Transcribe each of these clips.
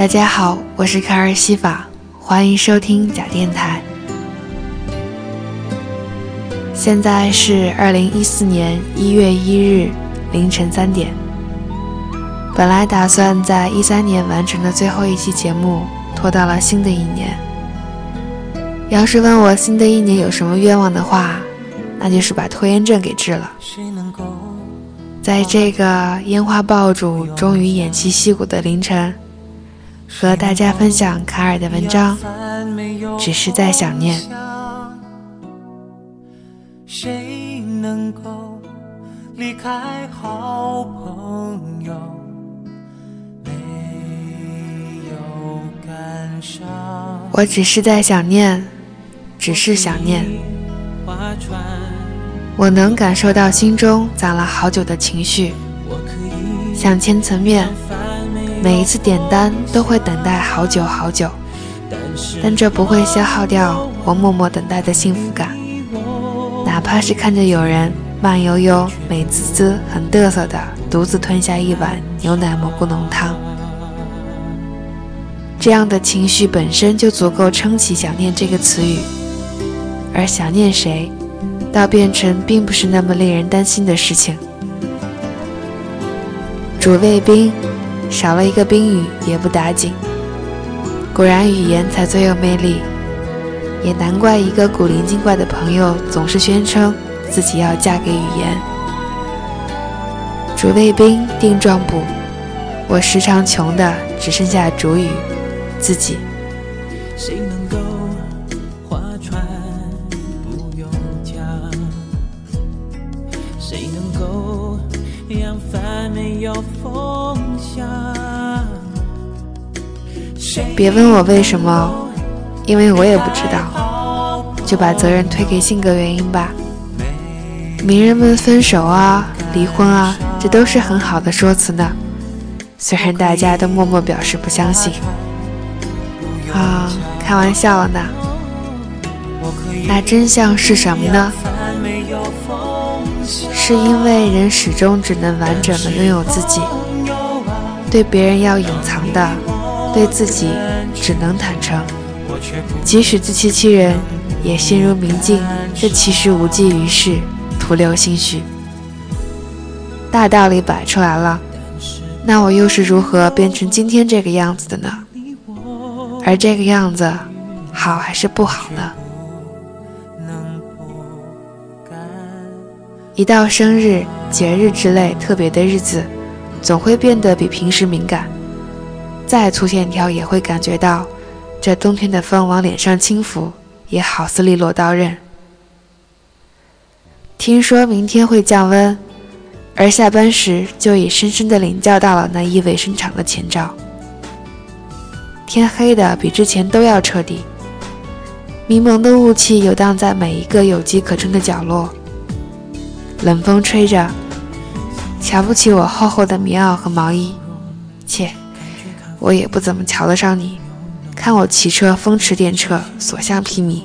大家好，我是卡尔西法，欢迎收听假电台。现在是二零一四年一月一日凌晨三点。本来打算在一三年完成的最后一期节目，拖到了新的一年。要是问我新的一年有什么愿望的话，那就是把拖延症给治了。在这个烟花爆竹、终于偃旗息鼓的凌晨。和大家分享卡尔的文章，只是在想念。谁能够离开好朋友？没有感伤。我只是在想念，只是想念。我能感受到心中攒了好久的情绪，像千层面。每一次点单都会等待好久好久，但这不会消耗掉我默默等待的幸福感。哪怕是看着有人慢悠悠、美滋滋、很嘚瑟的独自吞下一碗牛奶蘑菇浓汤，这样的情绪本身就足够撑起“想念”这个词语。而想念谁，倒变成并不是那么令人担心的事情。主谓宾。少了一个宾语也不打紧，果然语言才最有魅力，也难怪一个古灵精怪的朋友总是宣称自己要嫁给语言。主谓宾定状补，我时常穷的只剩下主语自己。谁能够划船不用桨？谁能够扬帆没有风？别问我为什么，因为我也不知道，就把责任推给性格原因吧。名人们分手啊、离婚啊，这都是很好的说辞呢。虽然大家都默默表示不相信。啊，开玩笑了呢。那真相是什么呢？是因为人始终只能完整的拥有自己。对别人要隐藏的，对自己只能坦诚。即使自欺欺人，也心如明镜。这其实无济于事，徒留心虚。大道理摆出来了，那我又是如何变成今天这个样子的呢？而这个样子，好还是不好呢？一到生日、节日之类特别的日子。总会变得比平时敏感，再粗线条也会感觉到，这冬天的风往脸上轻拂，也好似利落刀刃。听说明天会降温，而下班时就已深深的领教到了那意味深长的前兆。天黑的比之前都要彻底，迷蒙的雾气游荡在每一个有机可乘的角落，冷风吹着。瞧不起我厚厚的棉袄和毛衣，切，我也不怎么瞧得上你。看我骑车风驰电掣，所向披靡。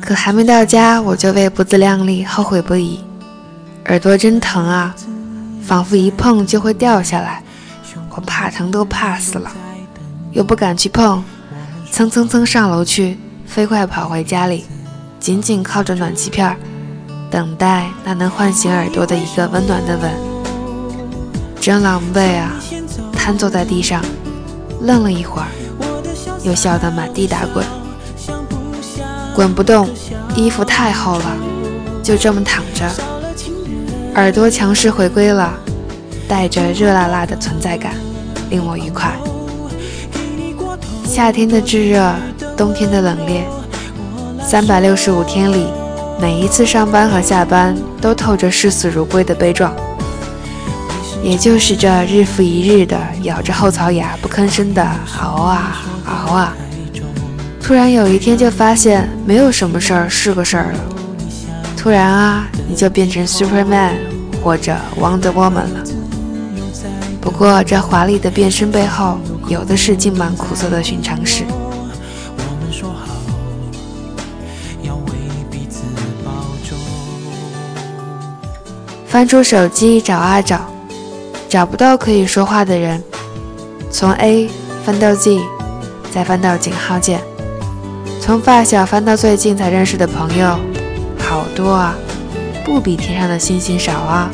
可还没到家，我就为不自量力后悔不已。耳朵真疼啊，仿佛一碰就会掉下来。我怕疼都怕死了，又不敢去碰，蹭蹭蹭上楼去，飞快跑回家里，紧紧靠着暖气片儿。等待那能唤醒耳朵的一个温暖的吻，真狼狈啊！瘫坐在地上，愣了一会儿，又笑得满地打滚。滚不动，衣服太厚了，就这么躺着。耳朵强势回归了，带着热辣辣的存在感，令我愉快。夏天的炙热，冬天的冷冽，三百六十五天里。每一次上班和下班都透着视死如归的悲壮，也就是这日复一日的咬着后槽牙不吭声的熬啊熬啊，突然有一天就发现没有什么事儿是个事儿了，突然啊你就变成 Superman 或者 Wonder Woman 了。不过这华丽的变身背后，有的是浸满苦涩的寻常事。翻出手机找啊找，找不到可以说话的人，从 A 翻到 Z，再翻到井号键，从发小翻到最近才认识的朋友，好多啊，不比天上的星星少啊，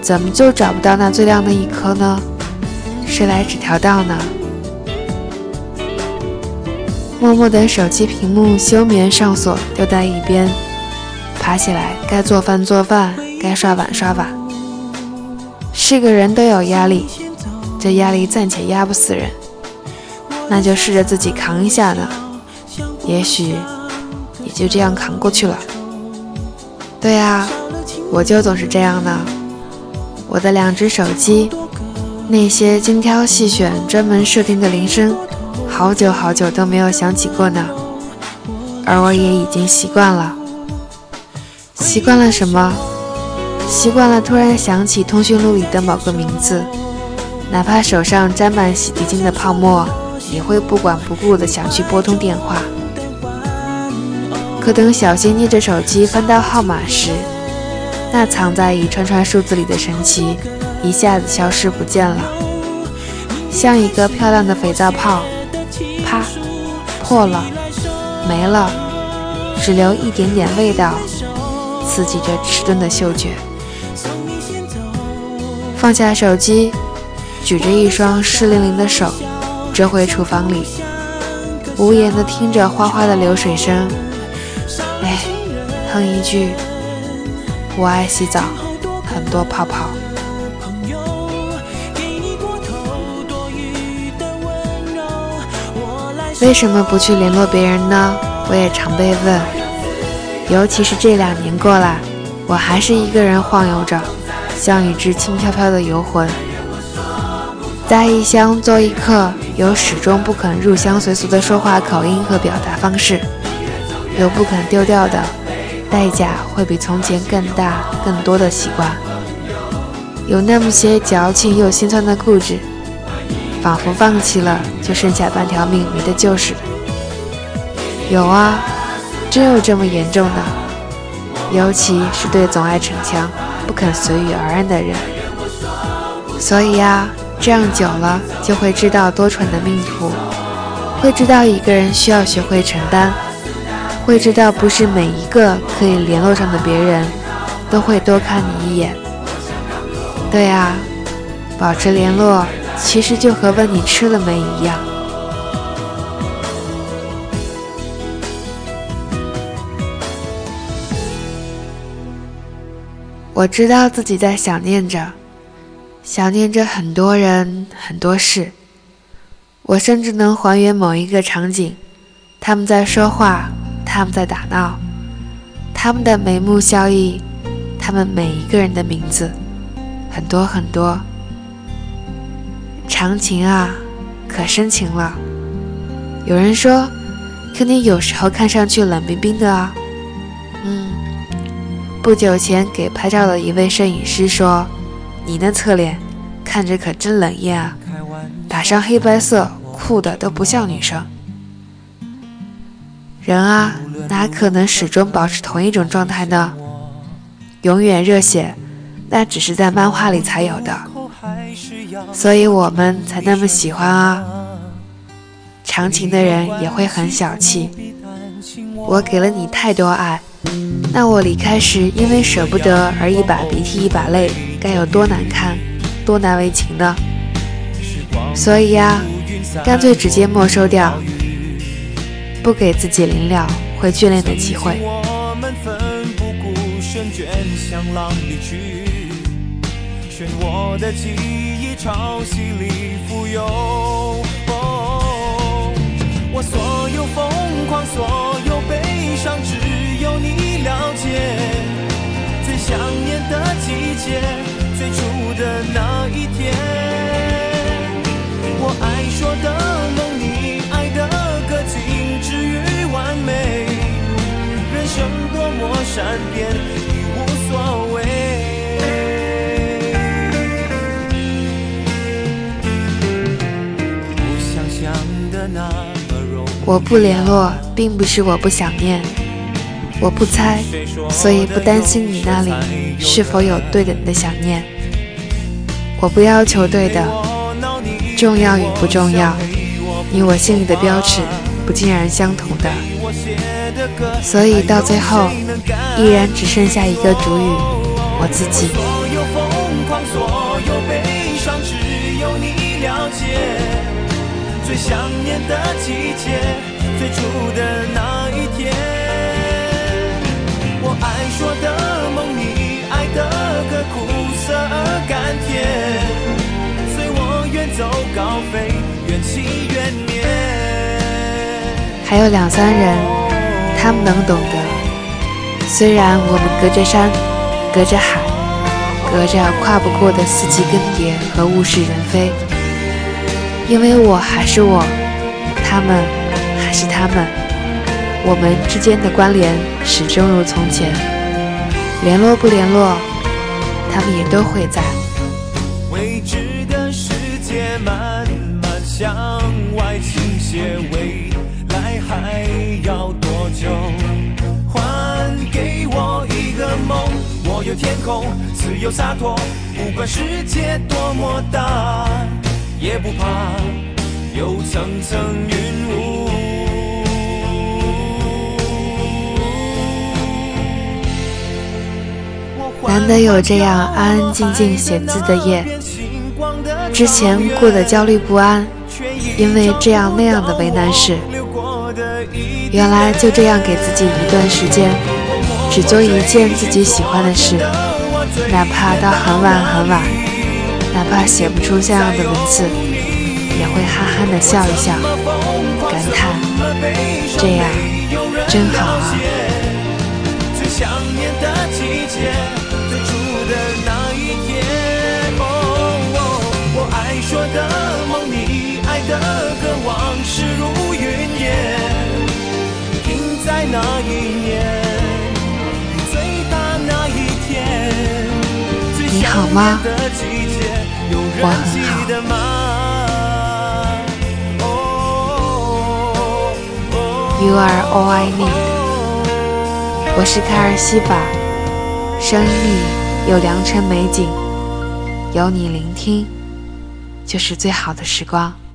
怎么就找不到那最亮的一颗呢？谁来指条道呢？默默的手机屏幕休眠上锁丢在一边，爬起来该做饭做饭，该刷碗刷碗。是个人都有压力，这压力暂且压不死人，那就试着自己扛一下呢，也许也就这样扛过去了。对啊，我就总是这样的。我的两只手机，那些精挑细选、专门设定的铃声。好久好久都没有响起过呢，而我也已经习惯了。习惯了什么？习惯了突然想起通讯录里的某个名字，哪怕手上沾满洗涤精的泡沫，也会不管不顾的想去拨通电话。可等小心捏着手机翻到号码时，那藏在一串串数字里的神奇一下子消失不见了，像一个漂亮的肥皂泡。啪，破了，没了，只留一点点味道，刺激着迟钝的嗅觉。放下手机，举着一双湿淋淋的手，折回厨房里，无言地听着哗哗的流水声。哎，哼一句：“我爱洗澡，很多泡泡。”为什么不去联络别人呢？我也常被问，尤其是这两年过来，我还是一个人晃悠着，像一只轻飘飘的游魂，在异乡做一客，有始终不肯入乡随俗的说话口音和表达方式，有不肯丢掉的，代价会比从前更大更多的习惯，有那么些矫情又心酸的固执。仿佛放弃了，就剩下半条命没得救似的。有啊，真有这么严重的，尤其是对总爱逞强、不肯随遇而安的人。所以呀，这样久了，就会知道多舛的命途，会知道一个人需要学会承担，会知道不是每一个可以联络上的别人，都会多看你一眼。对啊，保持联络。其实就和问你吃了没一样。我知道自己在想念着，想念着很多人很多事。我甚至能还原某一个场景，他们在说话，他们在打闹，他们的眉目笑意，他们每一个人的名字，很多很多。长情啊，可深情了。有人说，可你有时候看上去冷冰冰的啊。嗯，不久前给拍照的一位摄影师说：“你那侧脸看着可真冷艳啊，打上黑白色，酷的都不像女生。”人啊，哪可能始终保持同一种状态呢？永远热血，那只是在漫画里才有的。所以我们才那么喜欢啊！长情的人也会很小气。我给了你太多爱，那我离开时因为舍不得而一把鼻涕一把泪，该有多难看，多难为情呢？所以呀，干脆直接没收掉，不给自己临了会眷恋的机会。选我的记忆潮汐里浮游，我所有疯狂，所有悲伤，只了解。最想念的季节，最初的那一天，我爱说的梦，你爱的歌，精致与完美，人生多么善变，已无所谓。我不联络，并不是我不想念，我不猜，所以不担心你那里是否有对等的想念。我不要求对的，重要与不重要，你我心里的标尺不尽然相同的，所以到最后依然只剩下一个主语，我自己。最想念的季节，最初的那一天，爱说的梦，你爱的歌，苦涩而甘甜，随我远走高飞，缘起缘灭。还有两三人，他们能懂得，虽然我们隔着山，隔着海，隔着跨不过的四季更迭和物是人非。因为我还是我，他们还是他们，我们之间的关联始终如从前。联络不联络，他们也都会在。未知的世界慢慢向外倾斜，未来还要多久？还给我一个梦，我有天空，自由洒脱，不管世界多么大。也不怕有层层云雾。难得有这样安安静静写字的夜，之前过得焦虑不安，因为这样那样的为难事。原来就这样给自己一段时间，只做一件自己喜欢的事，哪怕到很晚很晚。哪怕写不出像样的文字，也会憨憨的笑一笑，感叹这样真好啊。我的梦，你爱的歌，往事如云烟，停在那一年，最大那一天。你好吗？我很好。You are all I need。我是卡尔西法，声音里有良辰美景，有你聆听，就是最好的时光。